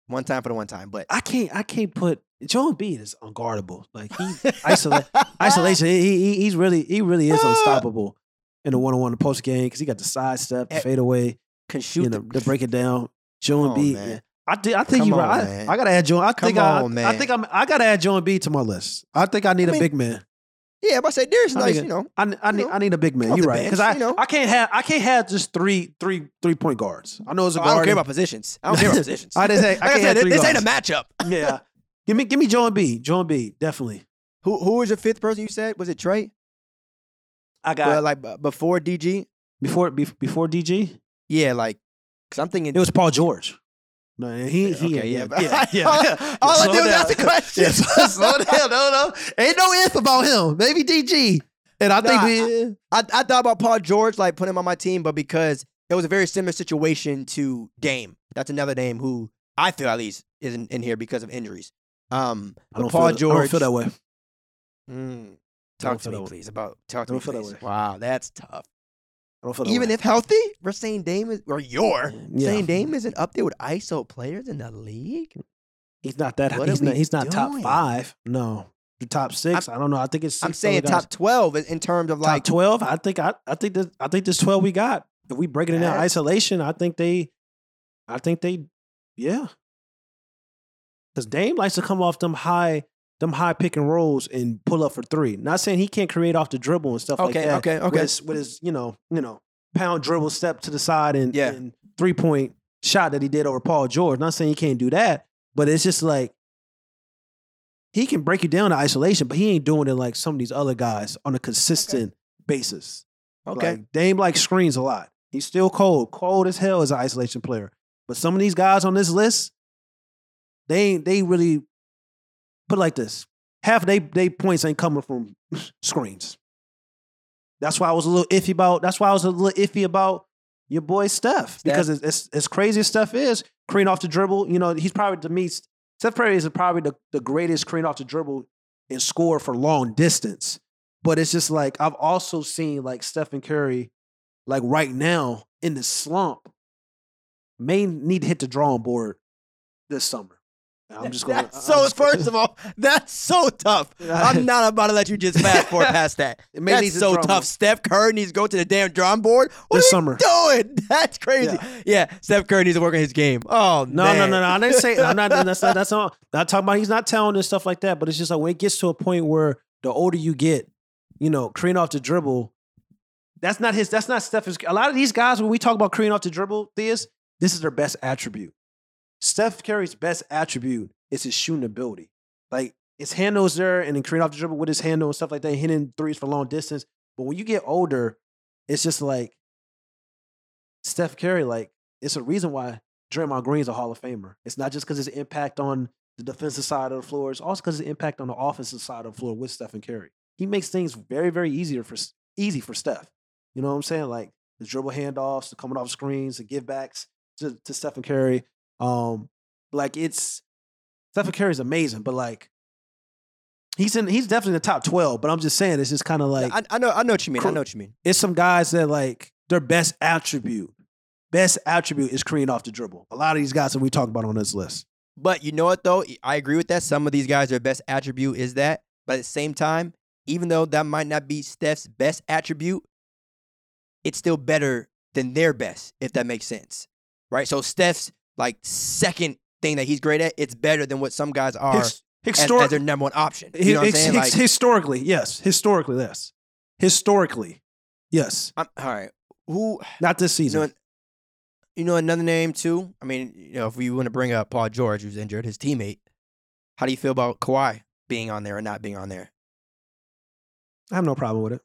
One time for the one time, but I can't. I can't put. Joel Embiid is unguardable. Like he isolate isolation. He, he he's really he really is ah! unstoppable in the one on one post game because he got the sidestep, the Eh, fadeaway, can shoot. you know, the, to break it down. Come on, yeah. I did. I think Come you on, right. I, I gotta add Joel. I Come think I, on, I man. think I'm. I gotta add Joel Embiid to my list. I think I need I a mean, big man. yeah, but I say Darius I nice, you know. I, I need. know, I need a big man. You're right. Because I, you know. I can't have. I can't have just three, three, three point guards. I know it's a Oh, guard. I don't care about positions. I don't care about positions. I didn't say. I Like I can't said, this ain't a matchup. Yeah. Give me. Give me Joel Embiid. Joel Embiid. Definitely. Who who was your fifth person you said? Was it Trae? I got Well, like b- before DG? before bef- before DG. Yeah, like because I'm thinking. It was Paul George. No, he, he okay, yeah, yeah, yeah, yeah. yeah. All I Slow did was down. ask the question. Yeah, slow, slow down. No, no, ain't no if about him. Maybe DG. And I think Nah, we, I, I thought about Paul George, like putting him on my team, but because it was a very similar situation to Dame. That's another name who I feel at least isn't in here because of injuries. Um, I don't Paul feel, George. I don't feel that way. Mm, I don't talk to me, please. About talk to me, don't feel that please. way. Wow, that's tough. I don't feel that Even if healthy, we're saying Dame is, or you're Yeah. saying Dame isn't up there with ISO players in the league. he's not that. What He's not. He's not top five. No, the top 6 I don't know. I think it's. I'm saying top twelve in, in terms of top like twelve. I think. I. I think this. I think this twelve we got. If we breaking it That's- isolation, I think they. I think they. Yeah. Because Dame likes to come off them high, them high pick and rolls and pull up for three. Not saying he can't create off the dribble and stuff Okay, like that. okay, okay. With his, with his, you know, you know, pound dribble step to the side and, Yeah. and three point shot that he did over Paul George. Not saying he can't do that, but it's just like he can break you down to isolation, but he ain't doing it like some of these other guys on a consistent basis. Okay. Like, Dame like screens a lot. He's still cold, cold as hell as an isolation player. But some of these guys on this list, they ain't they really put it like this. Half they they points ain't coming from screens. That's why I was a little iffy about. That's why I was a little iffy about your boy Steph, because as, as, as crazy as Steph is, cream off the dribble. You know, he's probably to me. Steph Curry is probably the, the greatest cream off the dribble and score for long distance. But it's just like I've also seen like Stephen Curry, like right now in the slump, may need to hit the drawing board this summer. I'm just going. That's so first of all, that's so tough. I'm not about to let you just fast forward past that. It may That's to so drum tough. up. Steph Curry needs to go to the damn drawing board. What This are summer. you doing? That's crazy. Yeah. Yeah. Steph Curry needs to work on his game. Oh No, man. no, no, no. I didn't say I'm not. That's not. That's not. Not talking about. He's not telling and stuff like that. But it's just like when it gets to a point where the older you get, you know, cream off the dribble. That's not his. That's not Steph's. A lot of these guys, when we talk about cream off the dribble, this this is their best attribute. Steph Curry's best attribute is his shooting ability. Like his handles there, and then cream off the dribble with his handle and stuff like that, hitting threes for long distance. But when you get older, it's just like Steph Curry. Like it's a reason why Draymond Green's a Hall of Famer. It's not just because his impact on the defensive side of the floor. It's also because his impact on the offensive side of the floor with Stephen Curry. He makes things very, very easier for easy for Steph. You know what I'm saying? Like the dribble handoffs, the coming off screens, the givebacks to, to Stephen Curry. Um, like it's Stephen Curry's amazing, but like he's in he's definitely in the top 12. But I'm just saying it's just kind of like I, I know. I know what you mean. I know what you mean. it's some guys that like their best attribute, best attribute is creating off the dribble. A lot of these guys that we talk about on this list. But you know what though? I agree with that. Some of these guys, their best attribute is that. But at the same time, even though that might not be Steph's best attribute, it's still better than their best, if that makes sense. Right? So Steph's like second thing that he's great at, it's better than what some guys are His- as, histor- as their number one option. You know what I'm saying? Like, historically, yes. Historically, yes. Historically, yes. I'm, all right. Who Not this you season. know, you know another name too? I mean, you know, if we want to bring up Paul George, who's injured, his teammate, how do you feel about Kawhi being on there or not being on there? I have no problem with it.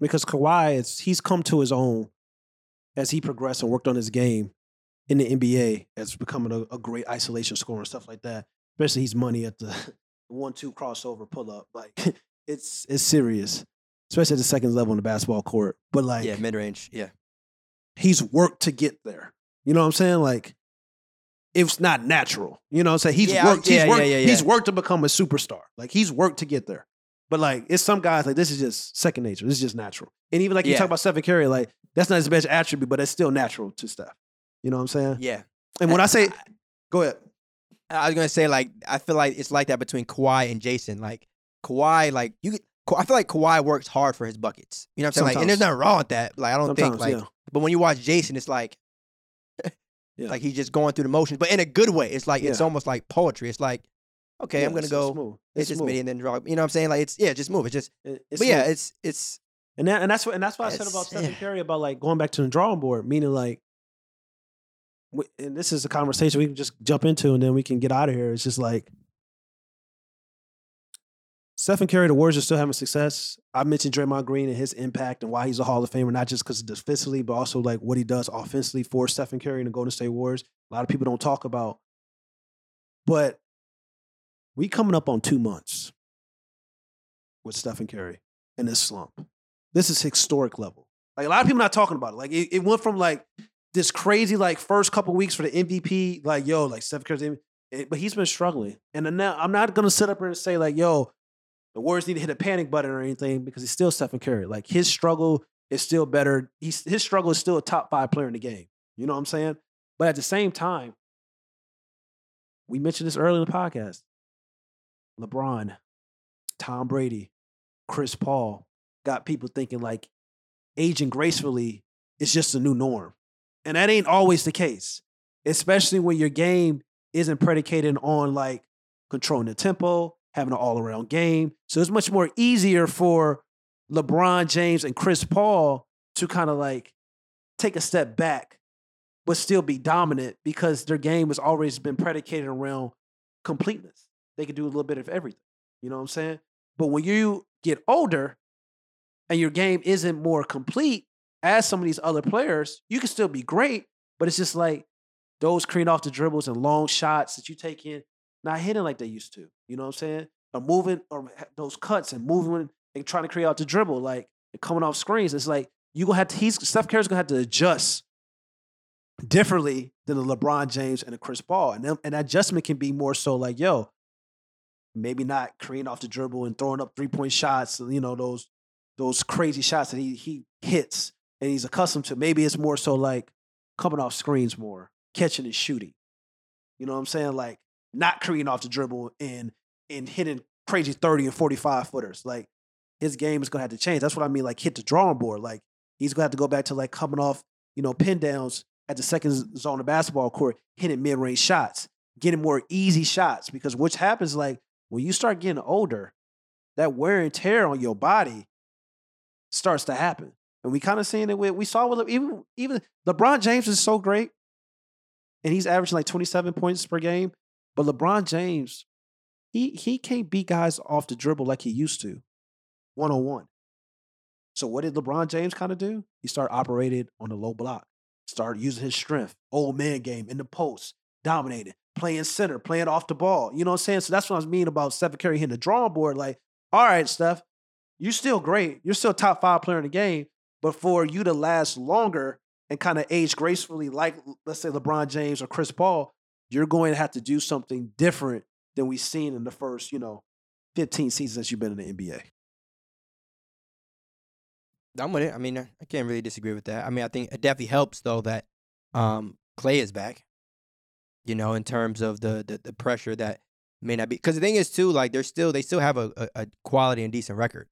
Because Kawhi, is, he's come to his own as he progressed and worked on his game in the NBA as becoming a, a great isolation scorer and stuff like that. Especially he's money at the one-two crossover pull-up. Like it's it's serious, especially at the second level in the basketball court. But like yeah, mid range. Yeah. he's worked to get there. You know what I'm saying? Like it's not natural. You know what I'm saying? He's Yeah, worked. He's worked. yeah, yeah, He's worked to become a superstar. Like he's worked to get there. But like it's some guys like this is just second nature. This is just natural. And even like you talk about Stephen Curry, like that's not his best attribute, but it's still natural to Steph. You know what I'm saying? Yeah. And when I say, go ahead. I was gonna say like I feel like it's like that between Kawhi and Jayson. Like Kawhi, like you, could- I feel like Kawhi works hard for his buckets. You know what I'm saying? Like, and there's nothing wrong with that. Like I don't think like, yeah. but when you watch Jayson, it's like, Yeah. like he's just going through the motions, but in a good way. It's like it's almost like poetry. It's like, okay, Yeah, I'm gonna it's- go. It's, smooth. It's, It's just me and then draw. You know what I'm saying? Like it's yeah, just move. It's just. It- it's but yeah, it's it's And that, and that's what and that's what I said about Stephen. Curry about like going back to the drawing board, meaning like, and this is a conversation we can just jump into and then we can get out of here. It's just like Stephen Curry, the Warriors are still having success. I mentioned Draymond Green and his impact and why he's a Hall of Famer, not just because defensively, but also like what he does offensively for Stephen Curry and the Golden State Warriors. A lot of people don't talk about, but we coming up on two months with Stephen Curry in this slump. This is historic level. Like a lot of people not talking about it. Like it, it went from like this crazy like first couple weeks for the MVP, like yo, like Steph Curry's, MVP, eh, but he's been struggling. And now I'm not gonna sit up here and say like yo, the Warriors need to hit a panic button or anything because he's still Stephen Curry. Like his struggle is still better. He's his struggle is still a top five player in the game. You know what I'm saying? But at the same time, we mentioned this earlier in the podcast. LeBron, Tom Brady, Chris Paul got people thinking like aging mm-hmm. gracefully is just a new norm. And that ain't always the case, especially when your game isn't predicated on like controlling the tempo, having an all around game. So it's much more easier for LeBron James and Chris Paul to kind of like take a step back, but still be dominant because their game has always been predicated around completeness. They can do a little bit of everything. You know what I'm saying? But when you get older and your game isn't more complete as some of these other players, you can still be great, but it's just like those cream off the dribbles and long shots that you take in, not hitting like they used to. You know what I'm saying? Or moving or those cuts and moving and trying to create out the dribble, like coming off screens. It's like you gonna have to. He's Steph Curry's gonna have to adjust differently than the LeBron James and the Chris Paul, and then, and adjustment can be more so like, yo, maybe not creating off the dribble and throwing up three point shots. You know those those crazy shots that he he hits and he's accustomed to. Maybe it's more so like coming off screens more, catching and shooting. You know what I'm saying? Like not creating off the dribble and and hitting crazy 30 and 45 footers. Like his game is gonna have to change. That's what I mean, like hit the drawing board. Like he's gonna have to go back to like coming off, you know, pin downs at the second zone of basketball court, hitting mid-range shots, getting more easy shots. Because what happens like when you start getting older, that wear and tear on your body starts to happen. And we kind of seeing it with we saw with even even LeBron James is so great. And he's averaging like 27 points per game. But LeBron James, he he can't beat guys off the dribble like he used to, one on one. So what did LeBron James kind of do? He started operating on the low block, started using his strength, old man game in the post, dominated, playing center, playing off the ball. You know what I'm saying? So that's what I was mean about Stephen Curry hitting the drawing board. Like, all right, Steph, you're still great. You're still top five player in the game. But for you to last longer and kind of age gracefully, like let's say LeBron James or Chris Paul, you're going to have to do something different than we've seen in the first, you know, 15 seasons that you've been in the NBA. I'm with it. I mean, I can't really disagree with that. I mean, I think it definitely helps though that um, Clay is back. You know, in terms of the the, the pressure that may not be because the thing is too, like they're still they still have a, a, a quality and decent record,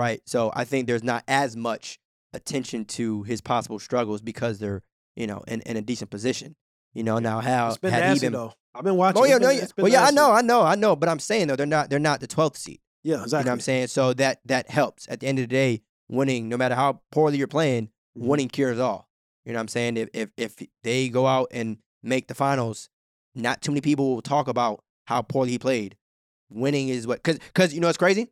right? So I think there's not as much attention to his possible struggles because they're you know in, in a decent position. You know now how It's been had nasty he been, though. I've been watching. Oh yeah, It's no, yeah. it's Well, yeah, I know, I know, I know. But I'm saying though, they're not they're not the 12th seed. Yeah, You exactly. know what I'm saying? So that that helps. At the end of the day, winning, no matter how poorly you're playing, Mhm. winning cures all. You know what I'm saying? If if if they go out and make the finals, not too many people will talk about how poorly he played. Winning is what because because you know what's crazy.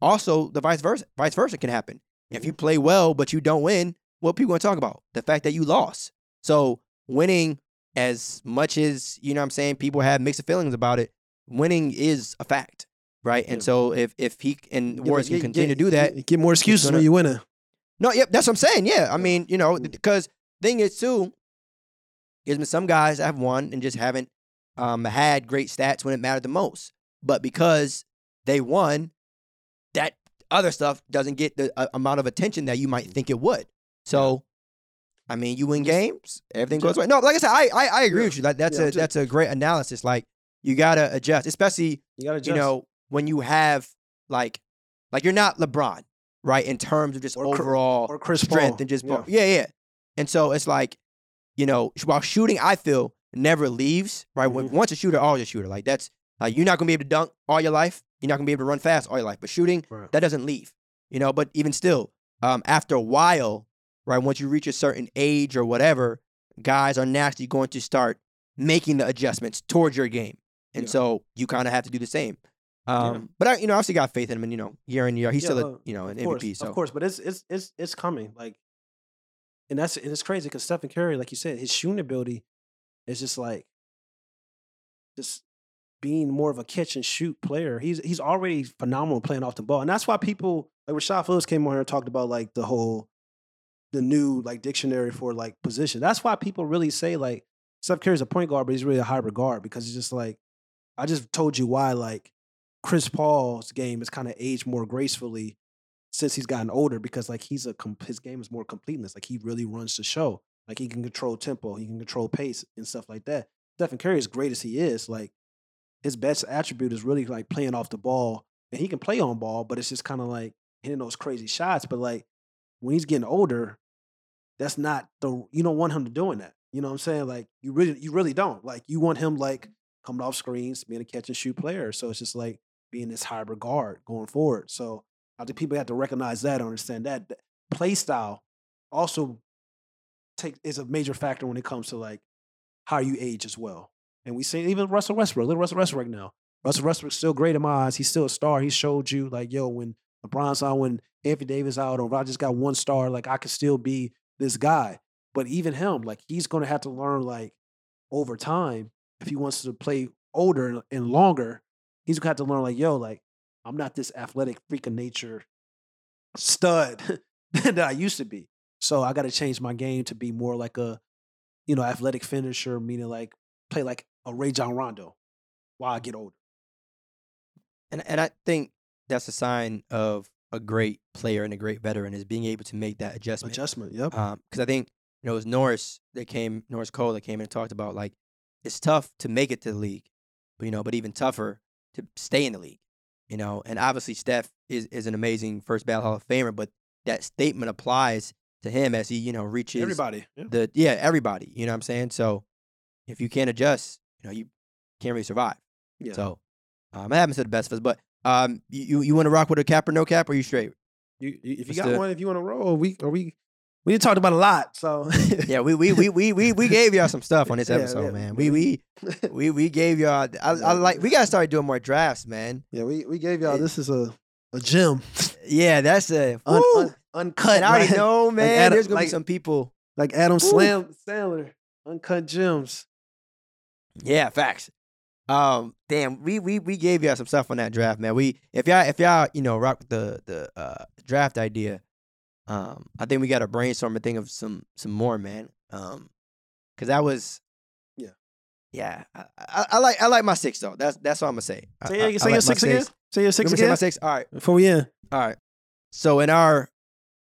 Also, the vice versa vice versa can happen. If you play well but you don't win, what people gonna talk about? The fact that you lost. So winning, as much as you know, what I'm saying people have mixed feelings about it. Winning is a fact, right? And Yeah. so if if he and Warriors can continue get- to do that, Get, get more excuses gonna- when you winning. no, yep, that's what I'm saying. Yeah, I mean, you know, Mm. because thing is too, there's been some guys that have won and just haven't um, had great stats when it mattered the most. But because they won, that other stuff doesn't get the uh, amount of attention that you might think it would. So, I mean, you win games, everything goes right. No, like I said, I I, I agree with you. That that's a that's a great analysis. Like you gotta adjust, especially You got to you know, when you have like like you're not LeBron, right? In terms of just Or overall or Chris strength Paul. and just Yeah. yeah, yeah. And so it's like, you know, while shooting, I feel never leaves, right? Mhm. Once a shooter, always a shooter. Like that's like you're not gonna be able to dunk all your life. You're not gonna be able to run fast all your life. But shooting, Right. that doesn't leave. You know, but even still, um, after a while, right, once you reach a certain age or whatever, guys are naturally going to start making the adjustments towards your game. And Yeah. so you kind of have to do the same. Um, but I, you know, I obviously got faith in him, and you know, year in year, he's Yeah, still, a, you know, an course, MVP. So Of course, but it's it's it's it's coming. Like, and that's and it's crazy because Stephen Curry, like you said, his shooting ability is just like just being more of a catch and shoot player. He's he's already phenomenal playing off the ball, and that's why people like Rashad Phillips came on here and talked about like the whole the new like dictionary for like position. That's why people really say like Steph Curry's a point guard, but he's really a hybrid guard because it's just like I just told you why like Chris Paul's game is kind of aged more gracefully since he's gotten older because like he's a his game is more completeness. Like he really runs the show. Like he can control tempo, he can control pace and stuff like that. Stephen Curry, as great as he is, like his best attribute is really like playing off the ball, and he can play on ball, but it's just kind of like hitting those crazy shots. But like when he's getting older, that's not the you don't want him to doing that. You know what I'm saying? Like you really you really don't. Like you want him like coming off screens, being a catch and shoot player. So it's just like being this hybrid guard going forward. So I think people have to recognize that, understand that that play style also take is a major factor when it comes to like how you age as well. And we see even Russell Westbrook, little Russell Westbrook now. Russell Westbrook's still great in my eyes. He's still a star. He showed you like, yo, when LeBron's out, when Anthony Davis out, or I just got one star, like I could still be this guy. But even him, like he's gonna have to learn like over time if he wants to play older and longer. He's gonna have to learn like, yo, like I'm not this athletic freak of nature stud that I used to be. So I got to change my game to be more like a, you know, athletic finisher, meaning like play like a Rajon Rondo while I get older. And and I think that's a sign of a great player and a great veteran is being able to make that adjustment. Adjustment, yep. Um, because I think you know it was Norris that came, Norris Cole that came in and talked about like it's tough to make it to the league, but you know, but even tougher to stay in the league. You know, and obviously Steph is is an amazing first ballot Hall of Famer, but that statement applies to him as he you know reaches Everybody. Yeah. the yeah everybody. You know what I'm saying? So if you can't adjust, you know you can't really survive. Yeah. So um, I haven't said the best of us, but um, you you, want to rock with a cap or no cap, or you straight? You, you- if you What's got the- one, if you want to roll, we or we we didn't about a lot. So Yeah, we we we we we, we gave y'all some stuff on this episode, yeah. man. We we we we gave y'all. I, I like. We gotta start doing more drafts, man. yeah, we we gave y'all It- this is a a gem, Yeah, that's a un, un, uncut. And I already right? know, man. Adam- there's gonna be some people. like Adam. Slam Sandler, uncut gems. Yeah, facts. Um, damn, we we we gave y'all some stuff on that draft, man. We if y'all if y'all you know rock the the uh, draft idea, um, I think we got to brainstorm and think of some some more, man. Um, cause that was, Yeah. yeah. I, I, I like I like my six though. That's that's all I'm gonna say. Say, I- your- I say your like my six again. Say your six me say my six? All right, Before we end, all right. So in our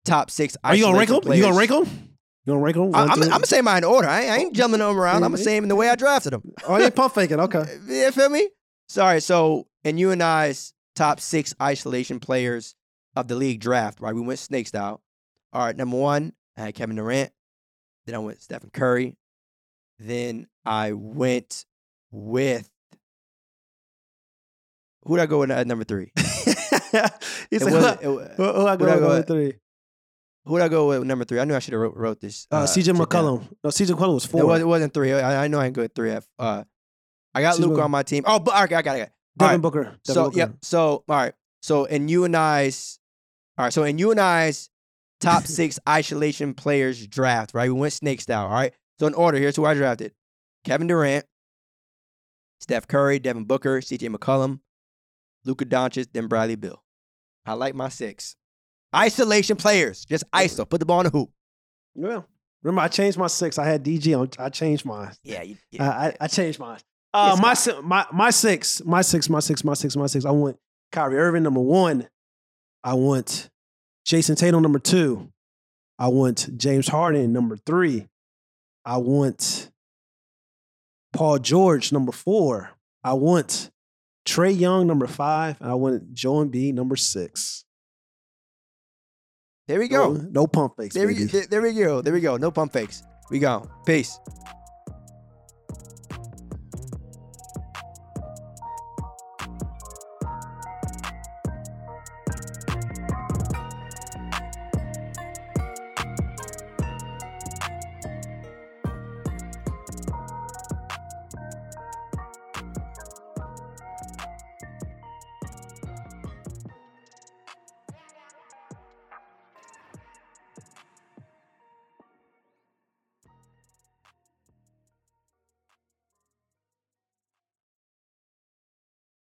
top six, are you gonna rank them? You gonna rank them? You gonna rank them? I, I'm, I'm gonna say mine in order. I ain't, I ain't oh. jumping them around. I'm gonna say them in the way I drafted them. Oh, you pump faking. Okay. You feel me? Sorry. So, in you and I's top six isolation players of the league draft, right? We went snake style. All right. Number one, I had Kevin Durant. Then I went Stephen Curry. Then I went with who did I go with at number three? he It said, who, who, who I go with number three? Who did I go with number three? I knew I should have wrote, wrote this. Uh, CJ shit down. McCollum. No, CJ McCollum was It, four. was, it wasn't three. I, I know I ain't good at three. F. Uh, I got CJ Luka on my team. Oh, but okay, I got it. I got it. Devin right. Booker. Devin So Booker. yep. So all right. So in you and I's, all right. So in you and I's top six isolation players draft, right? We went snake style. All right. So in order, here's who I drafted: Kevin Durant, Steph Curry, Devin Booker, C.J. McCollum, Luka Doncic, then Bradley Beal. I like my six isolation players. Just ISO. Put the ball in the hoop. Yeah. Remember, I changed my six. I had DG on. I changed mine. Yeah. You, I, yeah. I, I changed mine. Uh, Yes, my, si- my my six, my six, my six, my six, my six. I want Kyrie Irving number one. I want Jayson Tatum number two. I want James Harden number three. I want Paul George number four. I want Trae Young number five, and I want Joe B, number six. There we go. No, no pump fakes, There we, there, there we go. There we go. No pump fakes. We go. Peace.